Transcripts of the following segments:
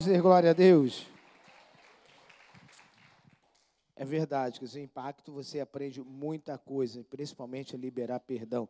Dizer glória a Deus. É verdade que esse impacto você aprende muita coisa, principalmente a liberar perdão.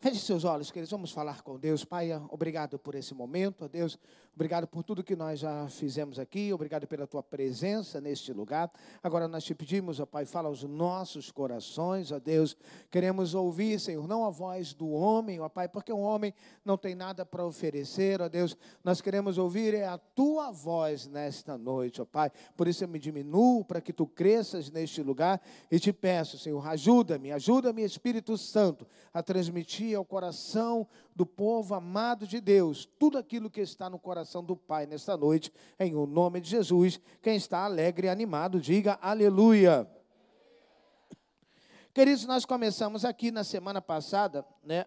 Feche seus olhos, queridos, vamos falar com Deus. Pai, obrigado por esse momento, Deus. Obrigado por tudo que nós já fizemos aqui. Obrigado pela tua presença neste lugar. Agora nós te pedimos, ó Pai, fala aos nossos corações, ó Deus. Queremos ouvir, Senhor, não a voz do homem, ó Pai, porque o homem não tem nada para oferecer, ó Deus. Nós queremos ouvir é a tua voz nesta noite, ó Pai. Por isso eu me diminuo para que tu cresças neste lugar e te peço, Senhor, ajuda-me, ajuda-me, Espírito Santo, a transmitir ao coração do povo amado de Deus tudo aquilo que está no coração do Pai nesta noite, em o nome de Jesus. Quem está alegre e animado, diga aleluia. Queridos, nós começamos aqui na semana passada, né?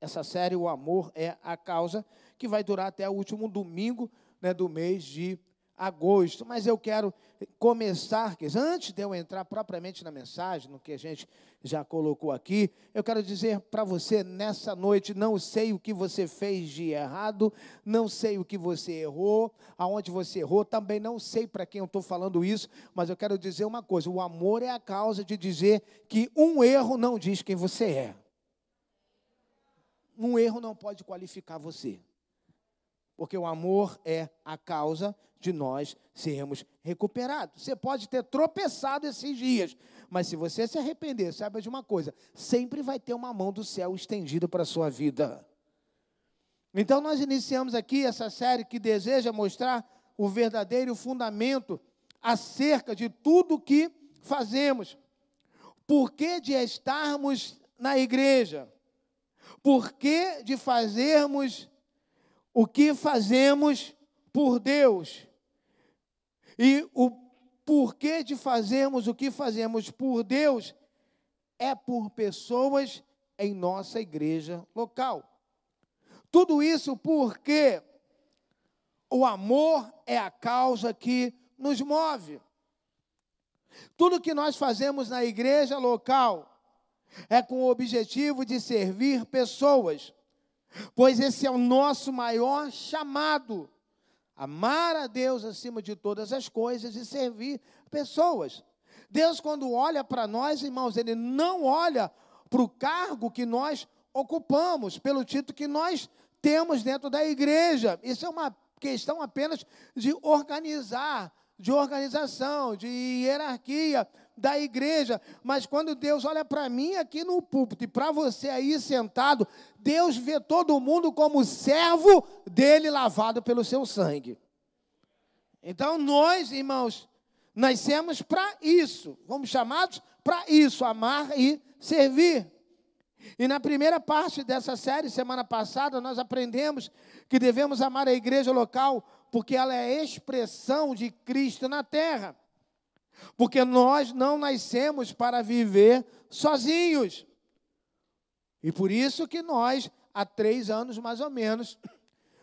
Essa série, O Amor é a Causa, que vai durar até o último domingo né, do mês de agosto. Mas eu quero começar, antes de eu entrar propriamente na mensagem, no que a gente já colocou aqui, eu quero dizer para você nessa noite: não sei o que você fez de errado, não sei o que você errou, aonde você errou, também não sei para quem eu estou falando isso, mas eu quero dizer uma coisa: o amor é a causa de dizer que um erro não diz quem você é. Um erro não pode qualificar você porque o amor é a causa de nós sermos recuperados. Você pode ter tropeçado esses dias, mas se você se arrepender, saiba de uma coisa: sempre vai ter uma mão do céu estendida para a sua vida. Então, nós iniciamos aqui essa série que deseja mostrar o verdadeiro fundamento acerca de tudo que fazemos. Por que de estarmos na igreja? Por que de fazermos o que fazemos por Deus e o porquê de fazermos o que fazemos por Deus é por pessoas em nossa igreja local. Tudo isso porque o amor é a causa que nos move. Tudo que nós fazemos na igreja local é com o objetivo de servir pessoas pois esse é o nosso maior chamado: amar a Deus acima de todas as coisas e servir pessoas. Deus, quando olha para nós, irmãos, Ele não olha para o cargo que nós ocupamos, pelo título que nós temos dentro da igreja. Isso é uma questão apenas de organizar, de organização, de hierarquia da igreja. Mas quando Deus olha para mim aqui no púlpito e para você aí sentado, Deus vê todo mundo como servo dele lavado pelo seu sangue. Então nós, irmãos, nascemos para isso. Fomos chamados para isso, amar e servir. E na primeira parte dessa série, semana passada, nós aprendemos que devemos amar a igreja local porque ela é a expressão de Cristo na terra. Porque nós não nascemos para viver sozinhos. E por isso que nós, há três anos mais ou menos,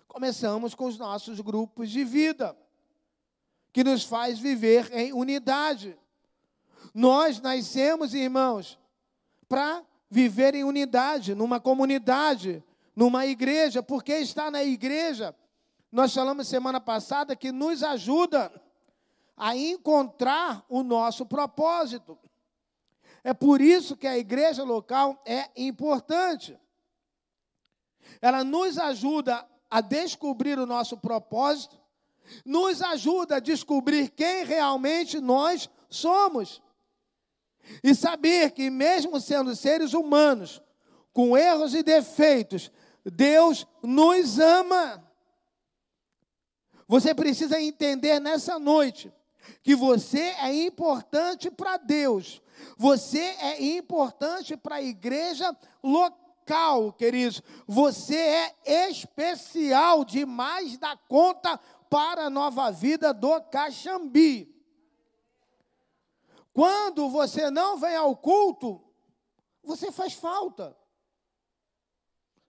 começamos com os nossos grupos de vida, que nos faz viver em unidade. Nós nascemos, irmãos, para viver em unidade, numa comunidade, numa igreja, porque estar na igreja, nós falamos semana passada que nos ajuda a encontrar o nosso propósito. É por isso que a igreja local é importante. Ela nos ajuda a descobrir o nosso propósito, nos ajuda a descobrir quem realmente nós somos. E saber que, mesmo sendo seres humanos, com erros e defeitos, Deus nos ama. Você precisa entender nessa noite que você é importante para Deus, você é importante para a igreja local, queridos. Você é especial demais da conta para a nova vida do Caxambi. Quando você não vem ao culto, você faz falta.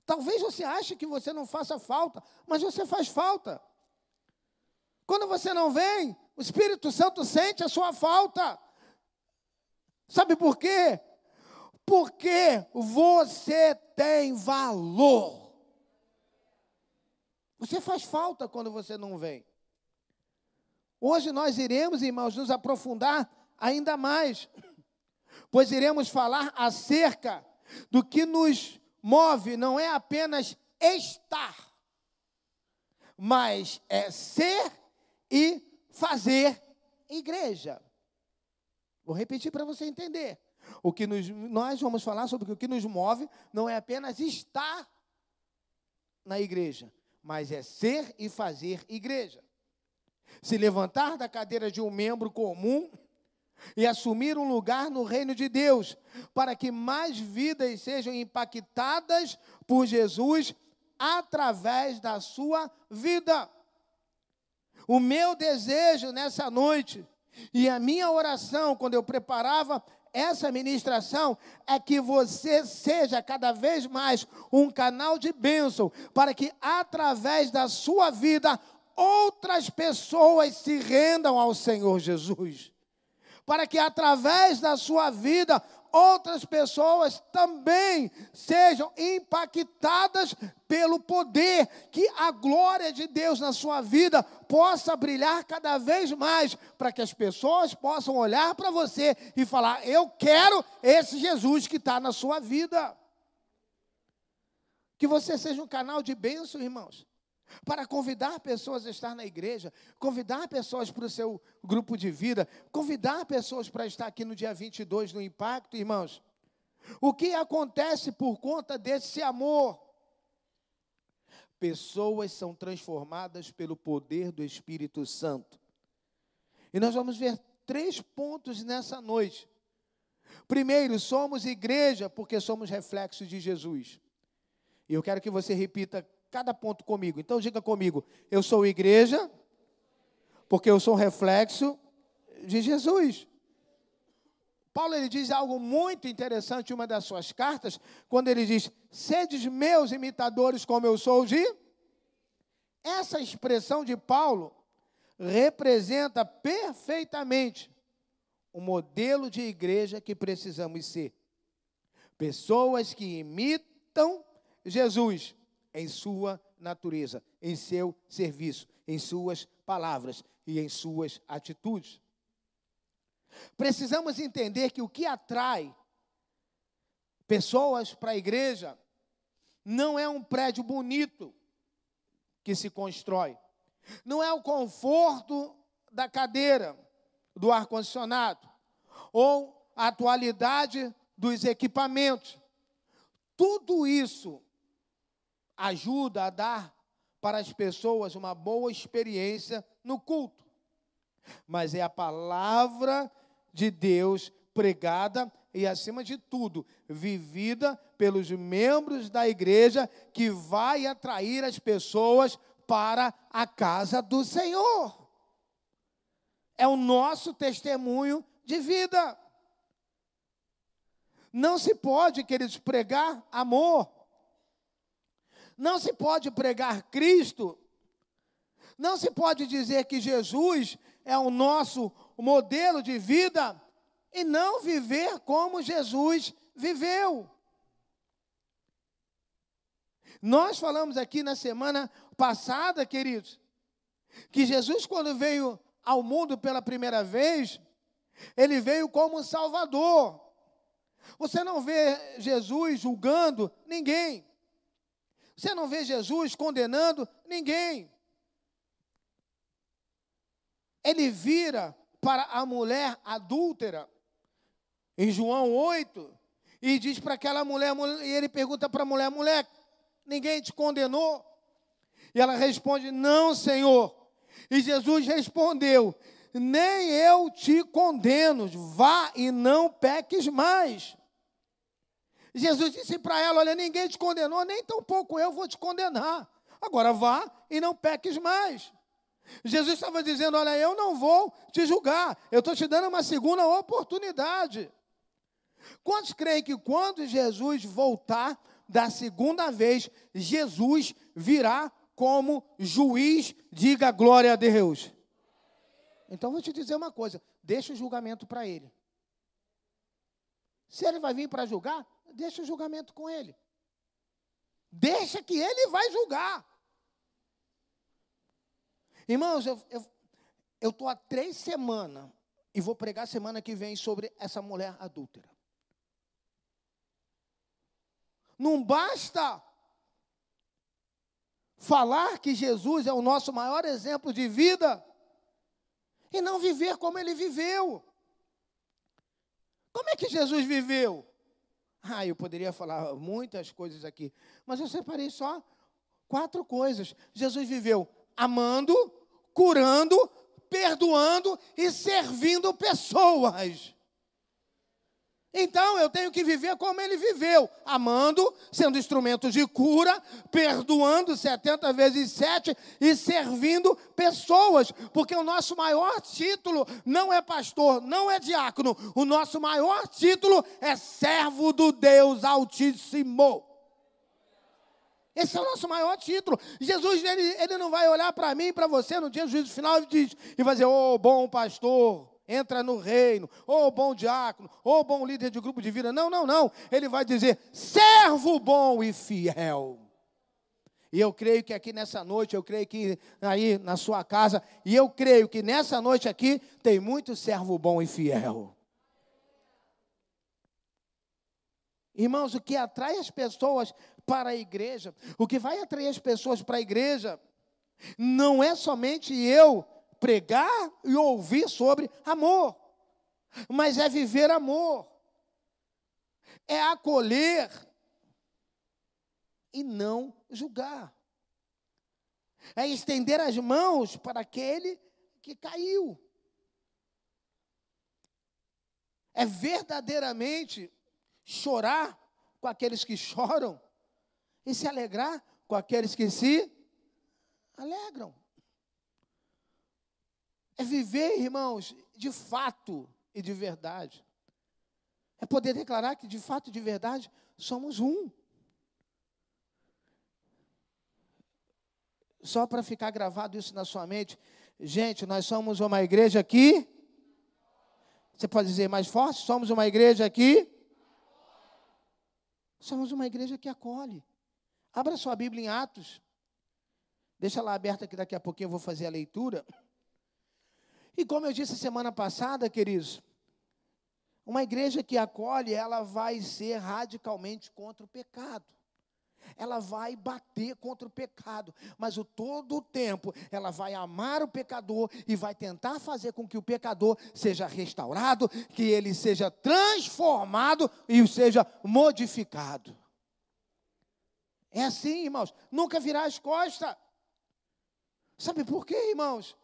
Talvez você ache que você não faça falta, mas você faz falta. Quando você não vem, o Espírito Santo sente a sua falta. Sabe por quê? Porque você tem valor. Você faz falta quando você não vem. Hoje nós iremos, irmãos, nos aprofundar ainda mais, pois iremos falar acerca do que nos move, não é apenas estar, mas é ser e fazer igreja. Vou repetir para você entender. O que nos, nós vamos falar sobre o que nos move não é apenas estar na igreja, mas é ser e fazer igreja. Se levantar da cadeira de um membro comum e assumir um lugar no reino de Deus, para que mais vidas sejam impactadas por Jesus através da sua vida. O meu desejo nessa noite e a minha oração, quando eu preparava essa ministração, é que você seja cada vez mais um canal de bênção, para que através da sua vida outras pessoas se rendam ao Senhor Jesus. Para que através da sua vida outras pessoas também sejam impactadas pelo poder, que a glória de Deus na sua vida possa brilhar cada vez mais, para que as pessoas possam olhar para você e falar: Eu quero esse Jesus que está na sua vida. Que você seja um canal de bênção, irmãos para convidar pessoas a estar na igreja, convidar pessoas para o seu grupo de vida, convidar pessoas para estar aqui no dia 22 no Impacto, irmãos. O que acontece por conta desse amor? Pessoas são transformadas pelo poder do Espírito Santo. E nós vamos ver três pontos nessa noite. Primeiro, somos igreja porque somos reflexo de Jesus. E eu quero que você repita cada ponto comigo. Então diga comigo: eu sou igreja, porque eu sou reflexo de Jesus. Paulo ele diz algo muito interessante em uma das suas cartas, quando ele diz: "Sedes meus imitadores como eu sou de". Essa expressão de Paulo representa perfeitamente o modelo de igreja que precisamos ser. Pessoas que imitam Jesus em sua natureza, em seu serviço, em suas palavras e em suas atitudes. Precisamos entender que o que atrai pessoas para a igreja não é um prédio bonito que se constrói, não é o conforto da cadeira, do ar-condicionado, ou a atualidade dos equipamentos. Tudo isso ajuda a dar para as pessoas uma boa experiência no culto. Mas é a palavra de Deus pregada e, acima de tudo, vivida pelos membros da igreja que vai atrair as pessoas para a casa do Senhor. É o nosso testemunho de vida. Não se pode, queridos, pregar amor não se pode pregar Cristo, não se pode dizer que Jesus é o nosso modelo de vida e não viver como Jesus viveu. Nós falamos aqui na semana passada, queridos, que Jesus, quando veio ao mundo pela primeira vez, ele veio como Salvador. Você não vê Jesus julgando ninguém. Você não vê Jesus condenando ninguém. Ele vira para a mulher adúltera, em João 8, e diz para aquela mulher, e ele pergunta para a mulher: mulher, ninguém te condenou? E ela responde: Não, Senhor. E Jesus respondeu: Nem eu te condeno, vá e não peques mais. Jesus disse para ela: Olha, ninguém te condenou, nem tampouco eu vou te condenar. Agora vá e não peques mais. Jesus estava dizendo: Olha, eu não vou te julgar, eu estou te dando uma segunda oportunidade. Quantos creem que quando Jesus voltar da segunda vez, Jesus virá como juiz? Diga glória a Deus. Então vou te dizer uma coisa: deixa o julgamento para ele. Se ele vai vir para julgar, deixa o julgamento com ele. Deixa que ele vai julgar. Irmãos, eu, eu, Eu estou há três semanas e vou pregar semana que vem sobre essa mulher adúltera. Não basta falar que Jesus é o nosso maior exemplo de vida e não viver como ele viveu. Como é que Jesus viveu? Ah, eu poderia falar muitas coisas aqui, mas eu separei só quatro coisas. Jesus viveu amando, curando, perdoando e servindo pessoas. Então eu tenho que viver como ele viveu, amando, sendo instrumento de cura, perdoando 70 vezes 7 e servindo pessoas, porque o nosso maior título não é pastor, não é diácono, o nosso maior título é servo do Deus Altíssimo. Esse é o nosso maior título. Jesus, ele, ele não vai olhar para mim e para você no dia do juízo final e, diz, e vai dizer: oh, bom pastor, entra no reino, oh, bom diácono, oh, bom líder de grupo de vida. Não, não, não. Ele vai dizer: servo bom e fiel. E eu creio que aqui nessa noite, eu creio que aí na sua casa, e eu creio que nessa noite aqui tem muito servo bom e fiel. Irmãos, o que atrai as pessoas para a igreja, o que vai atrair as pessoas para a igreja, não é somente eu pregar e ouvir sobre amor, mas é viver amor, é acolher e não julgar, é estender as mãos para aquele que caiu, é verdadeiramente chorar com aqueles que choram e se alegrar com aqueles que se alegram. É viver, irmãos, de fato e de verdade. É poder declarar que de fato e de verdade somos um. Só para ficar gravado isso na sua mente, gente, nós somos uma igreja aqui. Você pode dizer mais forte? Somos uma igreja aqui. Somos uma igreja que acolhe. Abra sua Bíblia em Atos. Deixa lá aberta que daqui a pouquinho eu vou fazer a leitura. E como eu disse semana passada, queridos, uma igreja que acolhe, ela vai ser radicalmente contra o pecado. Ela vai bater contra o pecado, mas o todo o tempo ela vai amar o pecador e vai tentar fazer com que o pecador seja restaurado, que ele seja transformado e seja modificado. É assim, irmãos. Nunca virar as costas. Sabe por quê, irmãos?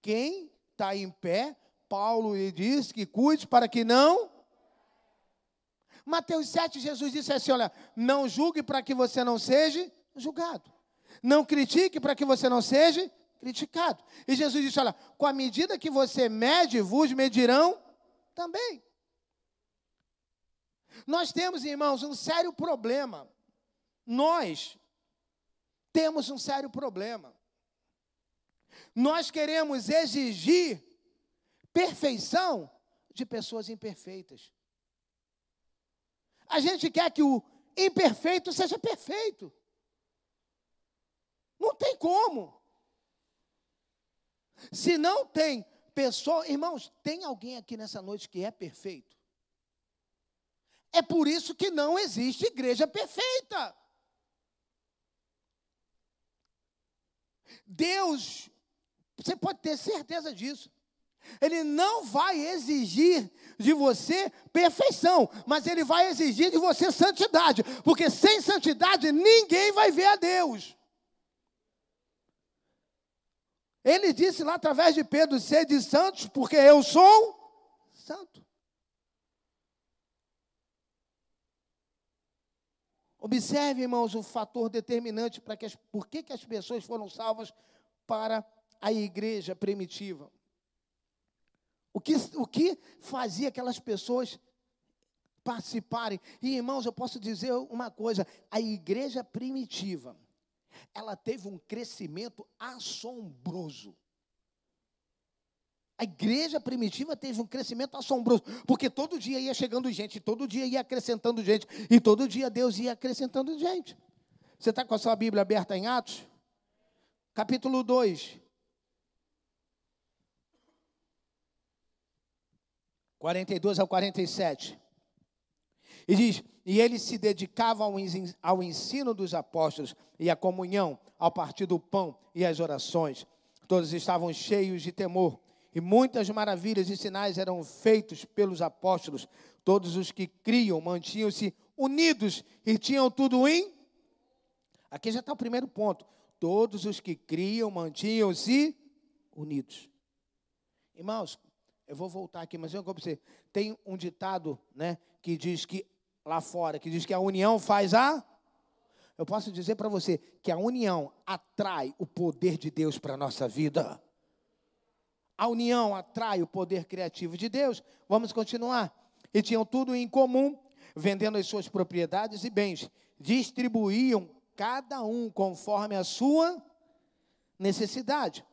Quem está em pé, Paulo lhe diz que cuide para que não. Mateus 7, Jesus disse assim: Olha, não julgue para que você não seja julgado. Não critique para que você não seja criticado. E Jesus disse: Olha, com a medida que você mede, vos medirão também. Nós temos, irmãos, um sério problema nós temos um sério problema. Nós queremos exigir perfeição de pessoas imperfeitas. A gente quer que o imperfeito seja perfeito. Não tem como. Se não tem pessoa, irmãos, tem alguém aqui nessa noite que é perfeito? É por isso que não existe igreja perfeita. Deus, você pode ter certeza disso. Ele não vai exigir de você perfeição, mas ele vai exigir de você santidade, porque sem santidade ninguém vai ver a Deus. Ele disse lá através de Pedro: sede santos, porque eu sou santo. Observe, irmãos, o fator determinante para que as, por que, que as pessoas foram salvas para a igreja primitiva. O que, o que fazia aquelas pessoas participarem? E, irmãos, eu posso dizer uma coisa: a igreja primitiva, ela teve um crescimento assombroso. A igreja primitiva teve um crescimento assombroso, porque todo dia ia chegando gente, todo dia ia acrescentando gente, e todo dia Deus ia acrescentando gente. Você está com a sua Bíblia aberta em Atos? Capítulo 2. 42 ao 47. E diz: E ele se dedicava ao ensino dos apóstolos e à comunhão, ao partir do pão e às orações. Todos estavam cheios de temor, e muitas maravilhas e sinais eram feitos pelos apóstolos. Todos os que criam mantinham-se unidos e tinham tudo em. Aqui já está o primeiro ponto. Todos os que criam mantinham-se unidos. Irmãos, eu vou voltar aqui, mas eu vou você. Tem um ditado, né, que diz que lá fora, que diz que a união faz a Eu posso dizer para você que a união atrai o poder de Deus para a nossa vida. A união atrai o poder criativo de Deus. Vamos continuar. E tinham tudo em comum, vendendo as suas propriedades e bens, distribuíam cada um conforme a sua necessidade.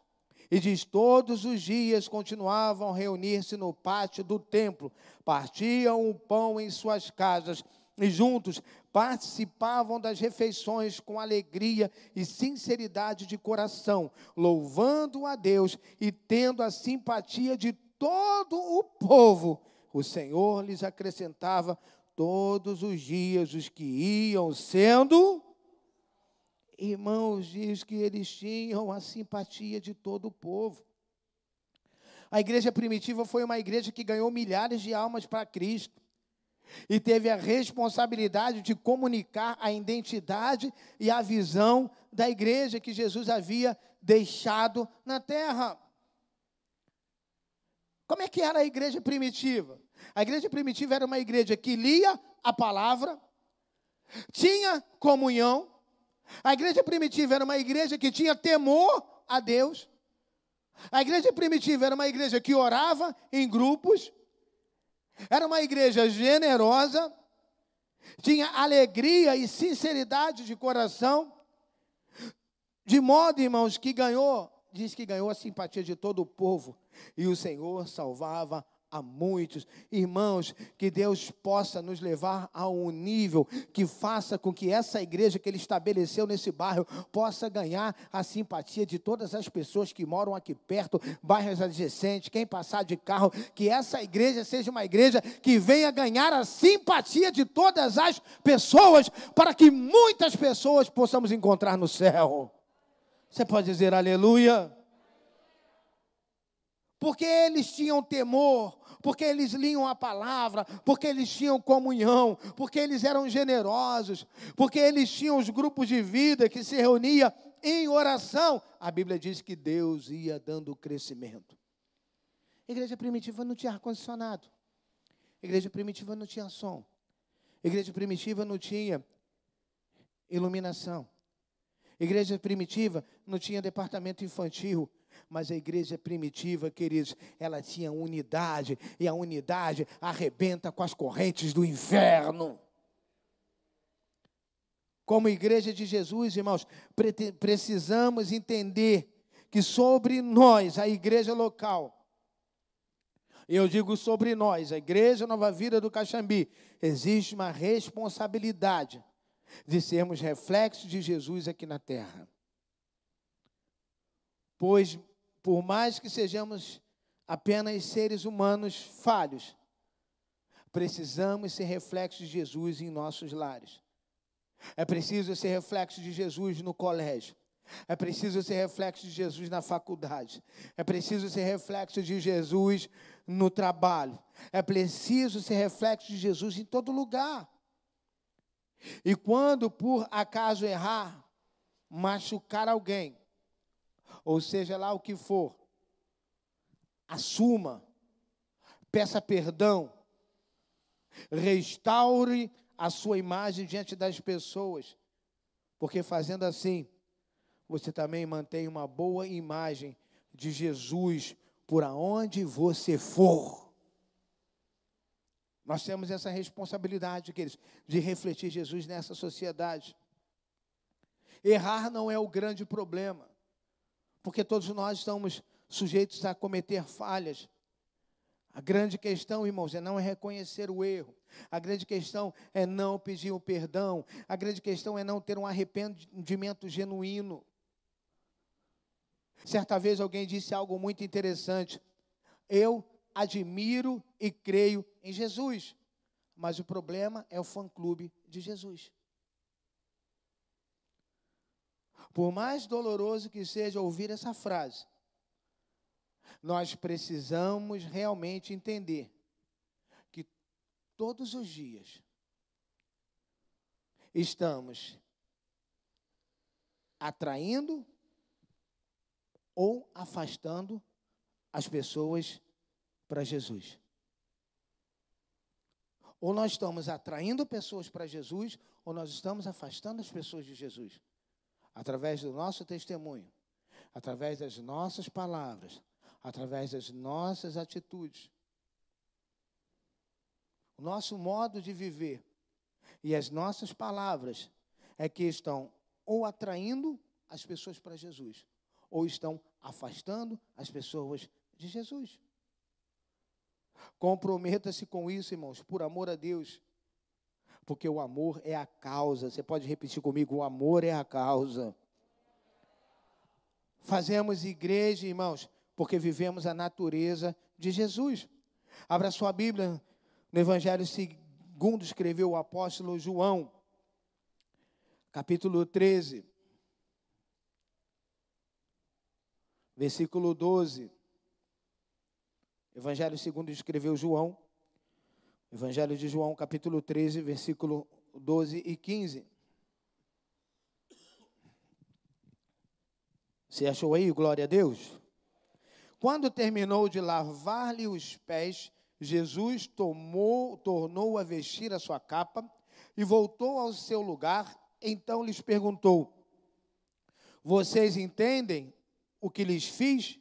E diz: todos os dias continuavam a reunir-se no pátio do templo, partiam o pão em suas casas e juntos participavam das refeições com alegria e sinceridade de coração, louvando a Deus e tendo a simpatia de todo o povo. O Senhor lhes acrescentava todos os dias os que iam sendo irmãos, diz que eles tinham a simpatia de todo o povo. A igreja primitiva foi uma igreja que ganhou milhares de almas para Cristo e teve a responsabilidade de comunicar a identidade e a visão da igreja que Jesus havia deixado na terra. Como é que era a igreja primitiva? A igreja primitiva era uma igreja que lia a palavra, tinha comunhão, a igreja primitiva era uma igreja que tinha temor a Deus. A igreja primitiva era uma igreja que orava em grupos. Era uma igreja generosa. Tinha alegria e sinceridade de coração. De modo, irmãos, que ganhou, diz que ganhou a simpatia de todo o povo. E o Senhor salvava a muitos. Irmãos, que Deus possa nos levar a um nível que faça com que essa igreja que Ele estabeleceu nesse bairro possa ganhar a simpatia de todas as pessoas que moram aqui perto, bairros adjacentes, quem passar de carro, que essa igreja seja uma igreja que venha ganhar a simpatia de todas as pessoas, para que muitas pessoas possamos encontrar no céu. Você pode dizer aleluia? Porque eles tinham temor, porque eles liam a palavra, porque eles tinham comunhão, porque eles eram generosos, porque eles tinham os grupos de vida que se reunia em oração. A Bíblia diz que Deus ia dando crescimento. A igreja primitiva não tinha ar-condicionado. Igreja primitiva não tinha som. Igreja primitiva não tinha iluminação. Igreja primitiva não tinha departamento infantil. Mas a igreja primitiva, queridos, ela tinha unidade, e a unidade arrebenta com as correntes do inferno. Como igreja de Jesus, irmãos, precisamos entender que sobre nós, a igreja local, eu digo sobre nós, a igreja Nova Vida do Caxambi, existe uma responsabilidade de sermos reflexos de Jesus aqui na terra. Pois por mais que sejamos apenas seres humanos falhos, precisamos ser reflexos de Jesus em nossos lares. É preciso ser reflexo de Jesus no colégio. É preciso ser reflexo de Jesus na faculdade. É preciso ser reflexo de Jesus no trabalho. É preciso ser reflexo de Jesus em todo lugar. E quando por acaso errar, machucar alguém, ou seja lá o que for, assuma, peça perdão, restaure a sua imagem diante das pessoas, porque fazendo assim, você também mantém uma boa imagem de Jesus por aonde você for. Nós temos essa responsabilidade, queridos, de refletir Jesus nessa sociedade. Errar não é o grande problema porque todos nós estamos sujeitos a cometer falhas. A grande questão, irmãos, é não reconhecer o erro. A grande questão é não pedir o perdão. A grande questão é não ter um arrependimento genuíno. Certa vez alguém disse algo muito interessante. Eu admiro e creio em Jesus. Mas o problema é o fã-clube de Jesus. Por mais doloroso que seja ouvir essa frase, nós precisamos realmente entender que todos os dias estamos atraindo ou afastando as pessoas para Jesus. Ou nós estamos atraindo pessoas para Jesus, ou nós estamos afastando as pessoas de Jesus. Através do nosso testemunho, através das nossas palavras, através das nossas atitudes. O nosso modo de viver e as nossas palavras é que estão ou atraindo as pessoas para Jesus, ou estão afastando as pessoas de Jesus. Comprometa-se com isso, irmãos, por amor a Deus. Porque o amor é a causa. Você pode repetir comigo: o amor é a causa. Fazemos igreja, irmãos, porque vivemos a natureza de Jesus. Abra sua Bíblia no Evangelho segundo escreveu o apóstolo João, capítulo 13, versículo 12. Evangelho segundo escreveu João, Evangelho de João, capítulo 13, versículo 12 e 15. Você achou aí? Glória a Deus. Quando terminou de lavar-lhe os pés, Jesus tomou, tornou a vestir a sua capa e voltou ao seu lugar. Então lhes perguntou: Vocês entendem o que lhes fiz?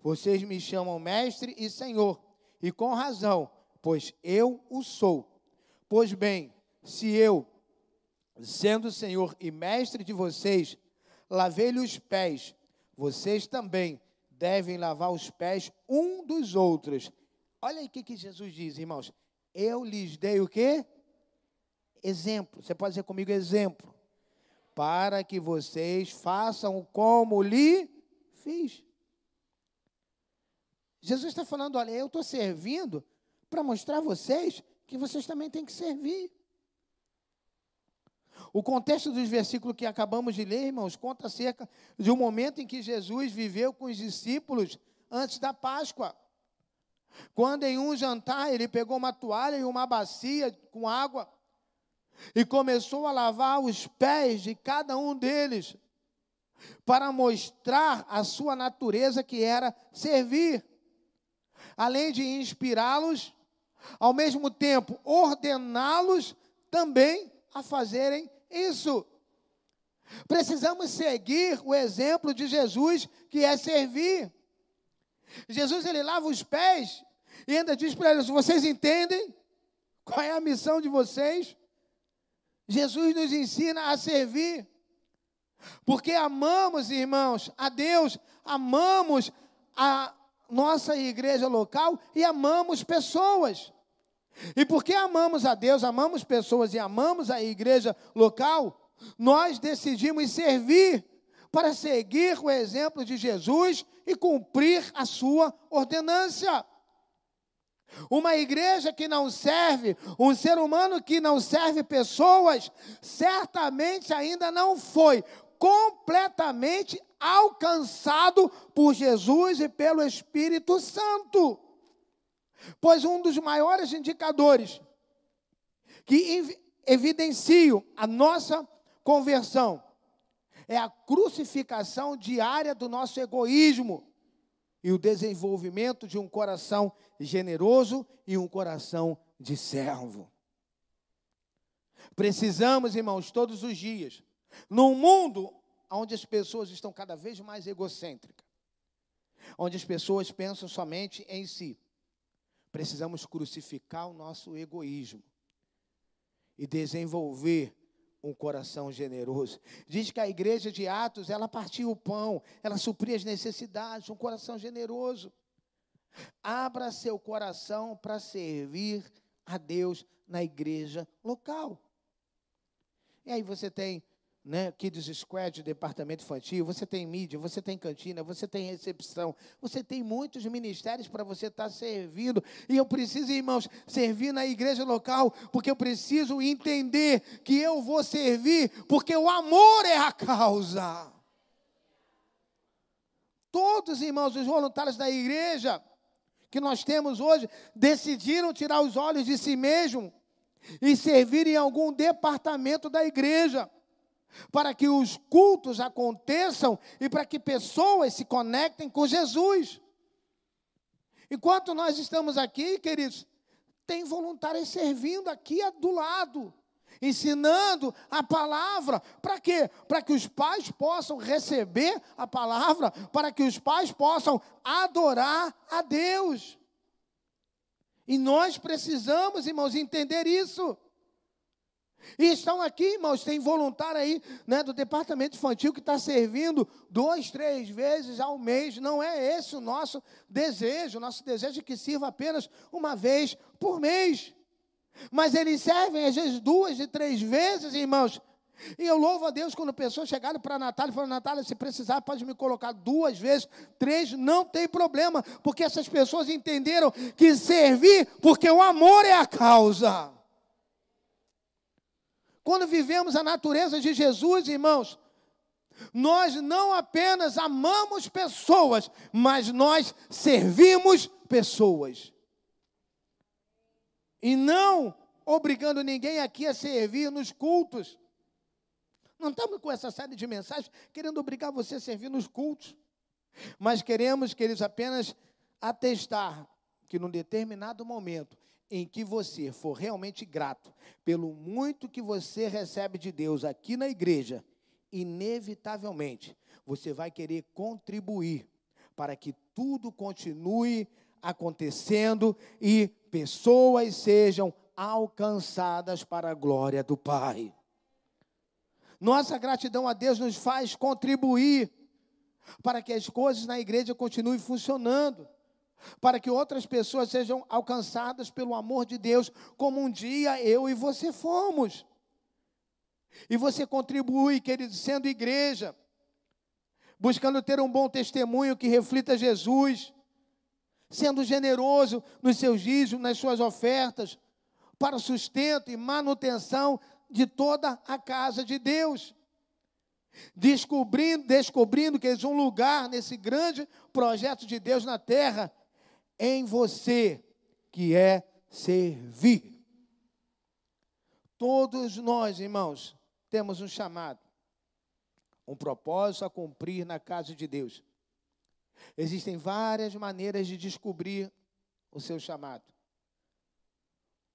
Vocês me chamam mestre e senhor, e com razão, pois eu o sou. Pois bem, se eu, sendo senhor e mestre de vocês, lavei-lhe os pés, vocês também devem lavar os pés um dos outros. Olha aí o que, Jesus diz, irmãos. Eu lhes dei o quê? Exemplo. Você pode dizer comigo exemplo. Para que vocês façam como lhe fiz. Jesus está falando: olha, eu estou servindo para mostrar a vocês que vocês também têm que servir. O contexto dos versículos que acabamos de ler, irmãos, conta acerca de um momento em que Jesus viveu com os discípulos antes da Páscoa. Quando em um jantar ele pegou uma toalha e uma bacia com água e começou a lavar os pés de cada um deles, para mostrar a sua natureza que era servir além de inspirá-los, ao mesmo tempo ordená-los também a fazerem isso. Precisamos seguir o exemplo de Jesus, que é servir. Jesus ele lava os pés e ainda diz para eles: vocês entendem qual é a missão de vocês? Jesus nos ensina a servir. Porque amamos, irmãos, a Deus, amamos a, nossa igreja local e amamos pessoas. E porque amamos a Deus, amamos pessoas e amamos a igreja local, nós decidimos servir para seguir o exemplo de Jesus e cumprir a sua ordenância. Uma igreja que não serve, um ser humano que não serve pessoas, certamente ainda não foi completamente alcançado por Jesus e pelo Espírito Santo. Pois um dos maiores indicadores que evidenciam a nossa conversão é a crucificação diária do nosso egoísmo e o desenvolvimento de um coração generoso e um coração de servo. Precisamos, irmãos, todos os dias, num mundo onde as pessoas estão cada vez mais egocêntricas, onde as pessoas pensam somente em si. Precisamos crucificar o nosso egoísmo e desenvolver um coração generoso. Diz que a igreja de Atos, ela partia o pão, ela supria as necessidades, um coração generoso. Abra seu coração para servir a Deus na igreja local. E aí você tem né, Kids Squad, departamento infantil, você tem mídia, você tem cantina, você tem recepção, você tem muitos ministérios para você estar tá servindo. E eu preciso, irmãos, servir na igreja local, porque eu preciso entender que eu vou servir, porque o amor é a causa. Todos, irmãos, os voluntários da igreja que nós temos hoje, decidiram tirar os olhos de si mesmo e servir em algum departamento da igreja para que os cultos aconteçam e para que pessoas se conectem com Jesus. Enquanto nós estamos aqui, queridos, tem voluntários servindo aqui do lado, ensinando a palavra. Para quê? Para que os pais possam receber a palavra, para que os pais possam adorar a Deus. E nós precisamos, irmãos, entender isso. E estão aqui, irmãos, tem voluntário aí né, do departamento infantil que está servindo duas, três vezes ao mês. Não é esse o nosso desejo. Nosso desejo é que sirva apenas uma vez por mês. Mas eles servem às vezes duas e três vezes, irmãos. E eu louvo a Deus quando pessoas chegaram para a Natália e falaram: Natália, se precisar, pode me colocar duas vezes, três, não tem problema, porque essas pessoas entenderam que servir, porque o amor é a causa. Quando vivemos a natureza de Jesus, irmãos, nós não apenas amamos pessoas, mas nós servimos pessoas. E não obrigando ninguém aqui a servir nos cultos. Não estamos com essa série de mensagens querendo obrigar você a servir nos cultos. Mas queremos que eles apenas atestar que num determinado momento em que você for realmente grato pelo muito que você recebe de Deus aqui na igreja, inevitavelmente você vai querer contribuir para que tudo continue acontecendo e pessoas sejam alcançadas para a glória do Pai. Nossa gratidão a Deus nos faz contribuir para que as coisas na igreja continuem funcionando para que outras pessoas sejam alcançadas pelo amor de Deus, como um dia eu e você fomos. E você contribui, querido, sendo igreja, buscando ter um bom testemunho que reflita Jesus, sendo generoso nos seus dízimos, nas suas ofertas, para o sustento e manutenção de toda a casa de Deus. Descobrindo, descobrindo que eles um lugar nesse grande projeto de Deus na terra em você, que é servir. Todos nós, irmãos, temos um chamado, um propósito a cumprir na casa de Deus. Existem várias maneiras de descobrir o seu chamado.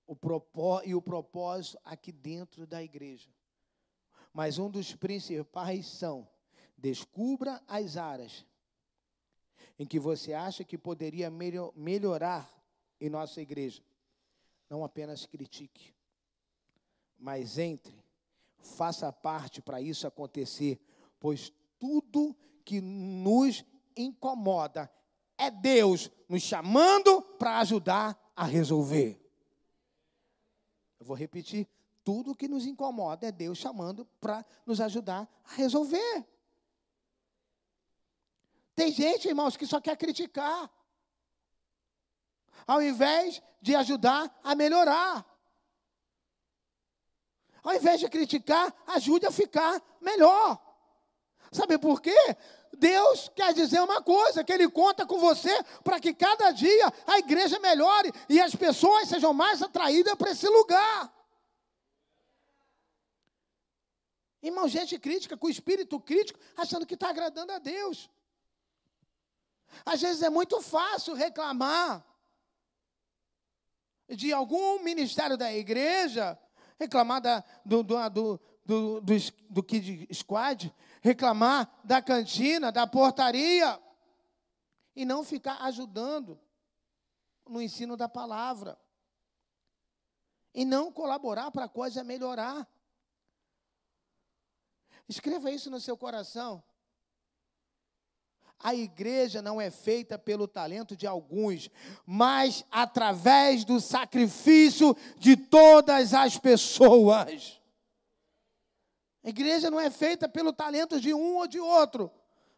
O propó e o propósito aqui dentro da igreja. Mas um dos principais são: descubra as áreas em que você acha que poderia melhorar em nossa igreja. Não apenas critique, mas entre, faça parte para isso acontecer, pois tudo que nos incomoda é Deus nos chamando para ajudar a resolver. Eu vou repetir: tudo que nos incomoda é Deus chamando para nos ajudar a resolver. Tem gente, irmãos, que só quer criticar, ao invés de ajudar a melhorar. Ao invés de criticar, ajude a ficar melhor. Sabe por quê? Deus quer dizer uma coisa, que Ele conta com você para que cada dia a igreja melhore e as pessoas sejam mais atraídas para esse lugar. Irmão, gente crítica, com espírito crítico, achando que está agradando a Deus. Às vezes é muito fácil reclamar de algum ministério da igreja, reclamar da, do, do, do, do, do, do Kid Squad, reclamar da cantina, da portaria, e não ficar ajudando no ensino da palavra. E não colaborar para a coisa melhorar. Escreva isso no seu coração. A igreja não é feita pelo talento de alguns, mas através do sacrifício de todas as pessoas. A igreja não é feita pelo talento de um ou de outro,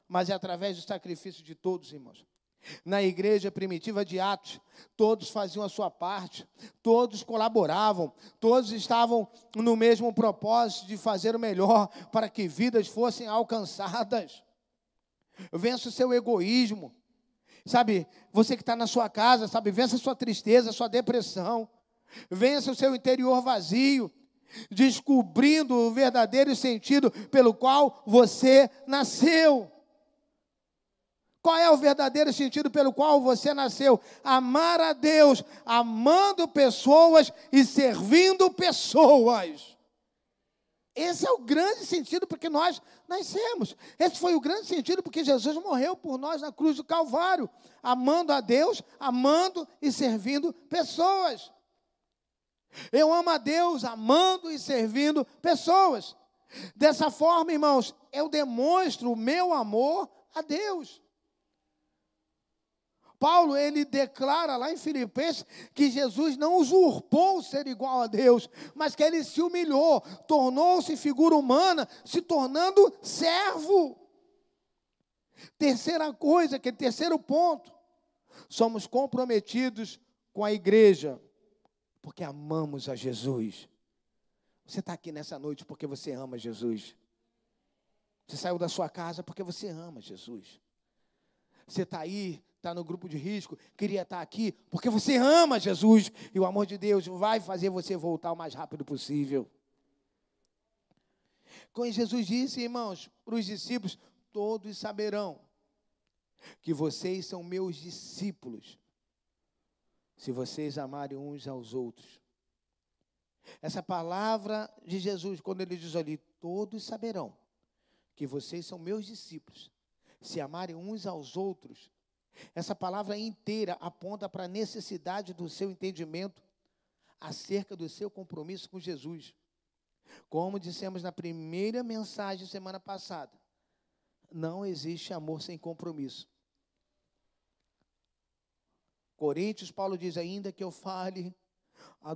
mas é através do sacrifício de todos, irmãos. Na igreja primitiva de Atos, todos faziam a sua parte, todos colaboravam, todos estavam no mesmo propósito de fazer o melhor para que vidas fossem alcançadas. Vença o seu egoísmo, sabe? Você que está na sua casa, sabe? Vença a sua tristeza, a sua depressão, vença o seu interior vazio, descobrindo o verdadeiro sentido pelo qual você nasceu. Qual é o verdadeiro sentido pelo qual você nasceu? Amar a Deus, amando pessoas e servindo pessoas. Esse é o grande sentido porque nós nascemos. Esse foi o grande sentido porque Jesus morreu por nós na cruz do Calvário, amando a Deus, amando e servindo pessoas. Eu amo a Deus amando e servindo pessoas. Dessa forma, irmãos, eu demonstro o meu amor a Deus. Paulo, ele declara lá em Filipenses que Jesus não usurpou ser igual a Deus, mas que ele se humilhou, tornou-se figura humana, se tornando servo. Terceira coisa, que terceiro ponto, somos comprometidos com a igreja porque amamos a Jesus. Você está aqui nessa noite porque você ama Jesus. Você saiu da sua casa porque você ama Jesus. Você está aí, está no grupo de risco, queria estar tá aqui porque você ama Jesus. E o amor de Deus vai fazer você voltar o mais rápido possível. Como Jesus disse, irmãos, para os discípulos, todos saberão que vocês são meus discípulos se vocês amarem uns aos outros. Essa palavra de Jesus, quando ele diz ali, todos saberão que vocês são meus discípulos, se amarem uns aos outros. Essa palavra inteira aponta para a necessidade do seu entendimento acerca do seu compromisso com Jesus. Como dissemos na primeira mensagem semana passada, não existe amor sem compromisso. Coríntios, Paulo diz: ainda que eu fale,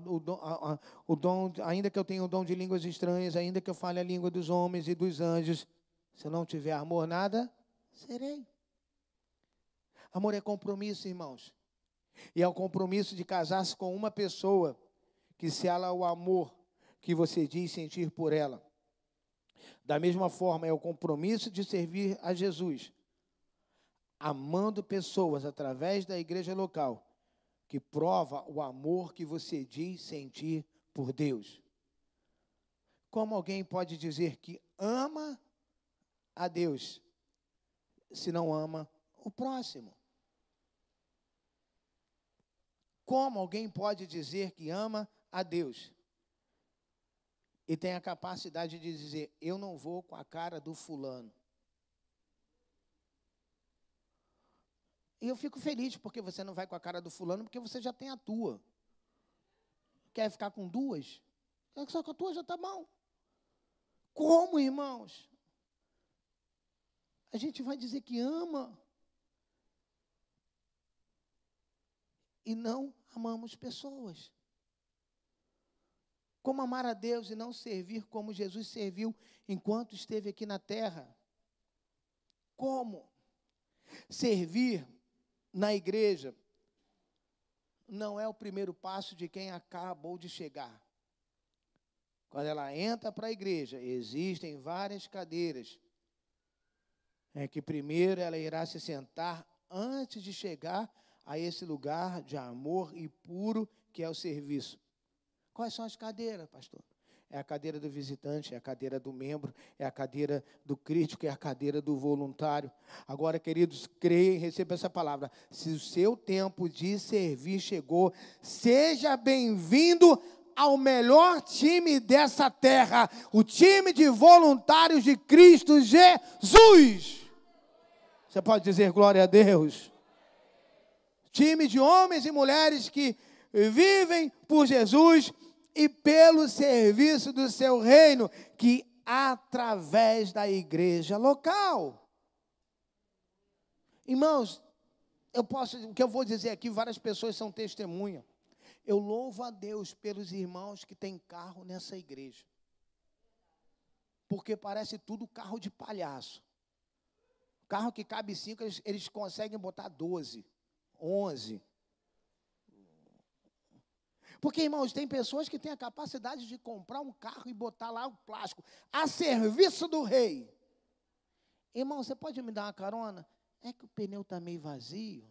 o dom, o dom, ainda que eu tenha o dom de línguas estranhas, ainda que eu fale a língua dos homens e dos anjos, se eu não tiver amor, nada serei. Amor é compromisso, irmãos. E é o compromisso de casar-se com uma pessoa que se o amor que você diz sentir por ela. Da mesma forma, é o compromisso de servir a Jesus amando pessoas através da igreja local, que prova o amor que você diz sentir por Deus. Como alguém pode dizer que ama a Deus se não ama o próximo? Como alguém pode dizer que ama a Deus e tem a capacidade de dizer: Eu não vou com a cara do fulano? E eu fico feliz porque você não vai com a cara do fulano, porque você já tem a tua. Quer ficar com duas? Só com a tua já está bom. Como, irmãos? A gente vai dizer que ama. E não amamos pessoas. Como amar a Deus e não servir como Jesus serviu enquanto esteve aqui na terra? Como? Servir na igreja não é o primeiro passo de quem acabou de chegar. Quando ela entra para a igreja, existem várias cadeiras. É que primeiro ela irá se sentar antes de chegar a esse lugar de amor e puro que é o serviço. Quais são as cadeiras, pastor? é a cadeira do visitante, é a cadeira do membro, é a cadeira do crítico, é a cadeira do voluntário. Agora, queridos, creia e receba essa palavra. Se o seu tempo de servir chegou, seja bem-vindo ao melhor time dessa terra, o time de voluntários de Cristo Jesus. Você pode dizer glória a Deus? Time de homens e mulheres que vivem por Jesus e pelo serviço do seu reino, que através da igreja local. Irmãos, eu posso, o que eu vou dizer aqui, várias pessoas são testemunha. Eu louvo a Deus pelos irmãos que têm carro nessa igreja. porque parece tudo carro de palhaço. Carro que cabe cinco, eles, eles conseguem botar 12, 11. Porque, irmãos, tem pessoas que têm a capacidade de comprar um carro e botar lá o plástico a serviço do rei. Irmão, você pode me dar uma carona? É que o pneu está meio vazio.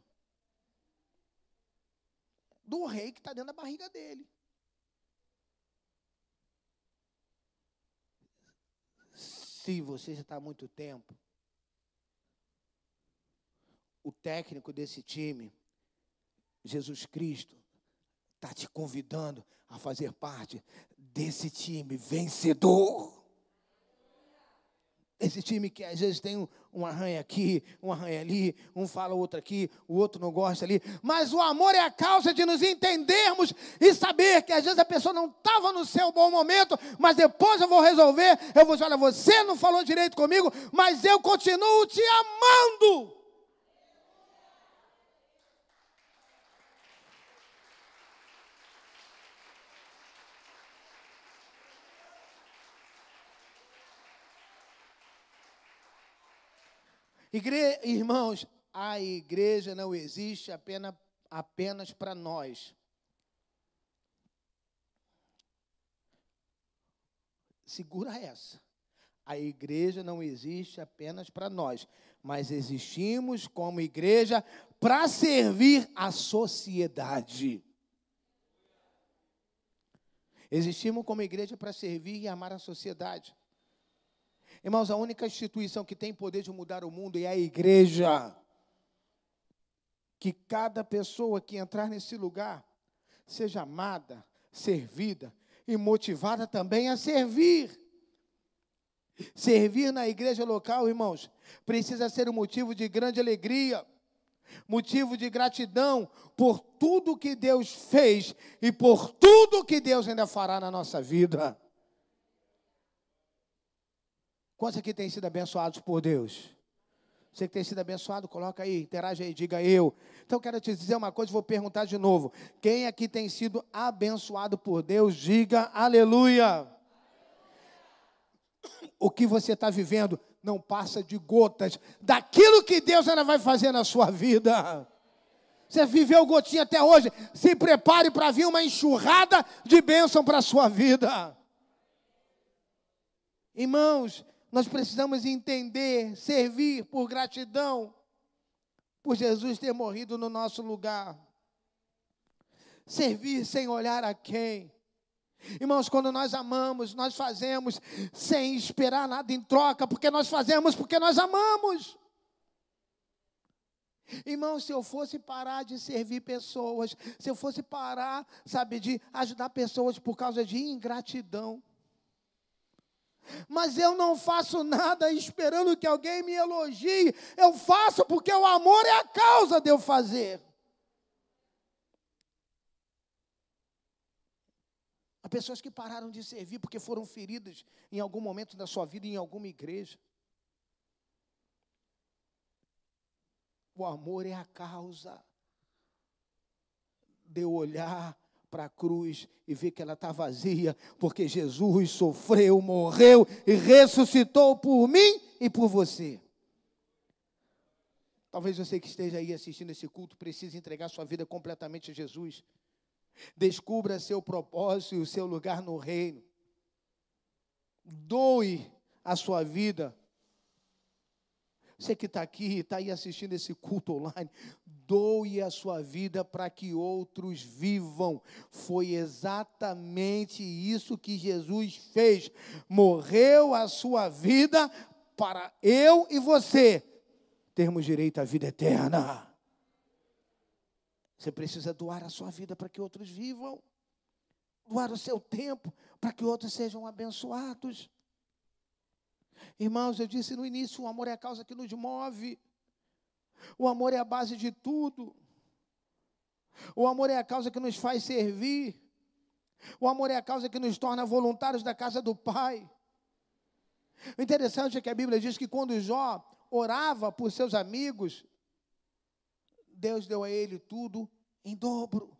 Do rei que está dentro da barriga dele. Se você já está há muito tempo, o técnico desse time, Jesus Cristo, está te convidando a fazer parte desse time vencedor. Esse time que às vezes tem um, um arranha aqui, um arranha ali, um fala outro aqui, o outro não gosta ali. Mas o amor é a causa de nos entendermos e saber que às vezes a pessoa não estava no seu bom momento, mas depois eu vou resolver. Eu vou dizer: olha, você não falou direito comigo, mas eu continuo te amando. Igre... Irmãos, a igreja não existe apenas, apenas para nós. Segura essa. A igreja não existe apenas para nós, mas existimos como igreja para servir a sociedade. Existimos como igreja para servir e amar a sociedade. Irmãos, a única instituição que tem poder de mudar o mundo é a igreja. Que cada pessoa que entrar nesse lugar seja amada, servida e motivada também a servir. Servir na igreja local, irmãos, precisa ser um motivo de grande alegria, motivo de gratidão por tudo que Deus fez e por tudo que Deus ainda fará na nossa vida. Quantos aqui têm sido abençoados por Deus? Você que tem sido abençoado, coloca aí, interage aí, diga eu. Então, quero te dizer uma coisa, vou perguntar de novo. Quem aqui tem sido abençoado por Deus, diga aleluia. O que você está vivendo não passa de gotas daquilo que Deus ainda vai fazer na sua vida. Você viveu gotinha até hoje, se prepare para vir uma enxurrada de bênção para a sua vida. Irmãos, nós precisamos entender, servir por gratidão, por Jesus ter morrido no nosso lugar. Servir sem olhar a quem. Irmãos, quando nós amamos, nós fazemos sem esperar nada em troca, porque nós fazemos porque nós amamos. Irmãos, se eu fosse parar de servir pessoas, se eu fosse parar, sabe, de ajudar pessoas por causa de ingratidão, mas eu não faço nada esperando que alguém me elogie. Eu faço porque o amor é a causa de eu fazer. Há pessoas que pararam de servir porque foram feridas em algum momento da sua vida em alguma igreja. O amor é a causa de eu olhar para a cruz e ver que ela está vazia, porque Jesus sofreu, morreu e ressuscitou por mim e por você. Talvez você que esteja aí assistindo esse culto precise entregar sua vida completamente a Jesus. Descubra seu propósito e o seu lugar no reino. Doe a sua vida. Você que está aqui, está aí assistindo esse culto online, doe a sua vida para que outros vivam. Foi exatamente isso que Jesus fez. Morreu a sua vida para eu e você termos direito à vida eterna. Você precisa doar a sua vida para que outros vivam. Doar o seu tempo para que outros sejam abençoados. Irmãos, eu disse no início: o amor é a causa que nos move. O amor é a base de tudo. O amor é a causa que nos faz servir. O amor é a causa que nos torna voluntários da casa do Pai. O interessante é que a Bíblia diz que quando Jó orava por seus amigos, Deus deu a ele tudo em dobro.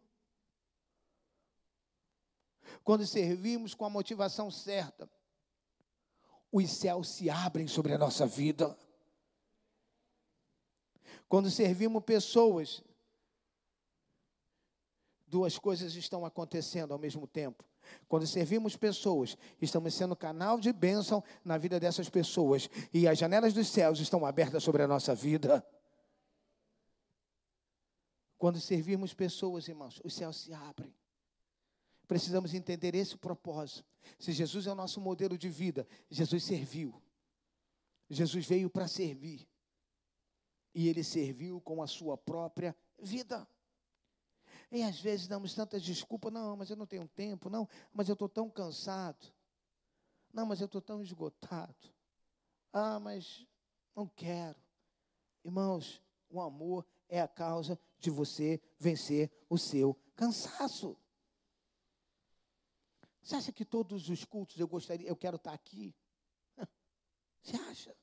Quando servimos com a motivação certa, os céus se abrem sobre a nossa vida. Quando servimos pessoas, duas coisas estão acontecendo ao mesmo tempo. Quando servimos pessoas, estamos sendo canal de bênção na vida dessas pessoas. E as janelas dos céus estão abertas sobre a nossa vida. Quando servimos pessoas, irmãos, os céus se abrem. Precisamos entender esse propósito. Se Jesus é o nosso modelo de vida, Jesus serviu. Jesus veio para servir. E ele serviu com a sua própria vida. E às vezes damos tantas desculpas, não, mas eu não tenho tempo, não, mas eu estou tão cansado. Não, mas eu estou tão esgotado. Ah, mas não quero. Irmãos, o amor é a causa de você vencer o seu cansaço. Você acha que todos os cultos eu gostaria, eu quero estar aqui? Você acha?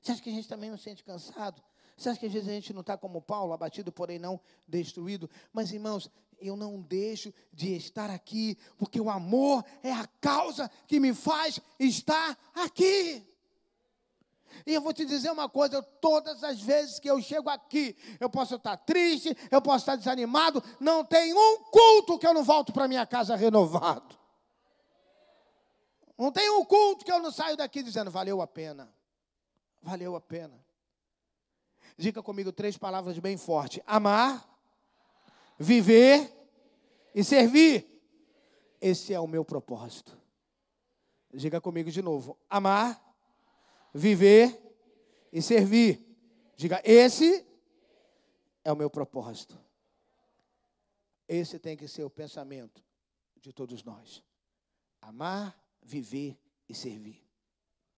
Você acha que a gente também não sente cansado? Você acha que às vezes a gente não está como Paulo, abatido, porém não destruído? Mas, irmãos, eu não deixo de estar aqui, porque o amor é a causa que me faz estar aqui. E eu vou te dizer uma coisa: todas as vezes que eu chego aqui, eu posso estar triste, eu posso estar desanimado, não tem um culto que eu não volto para minha casa renovado. Não tem um culto que eu não saio daqui dizendo, valeu a pena. Valeu a pena. Diga comigo três palavras bem fortes: amar, viver e servir. Esse é o meu propósito. Diga comigo de novo: amar, viver e servir. Diga, esse é o meu propósito. Esse tem que ser o pensamento de todos nós. Amar, viver e servir.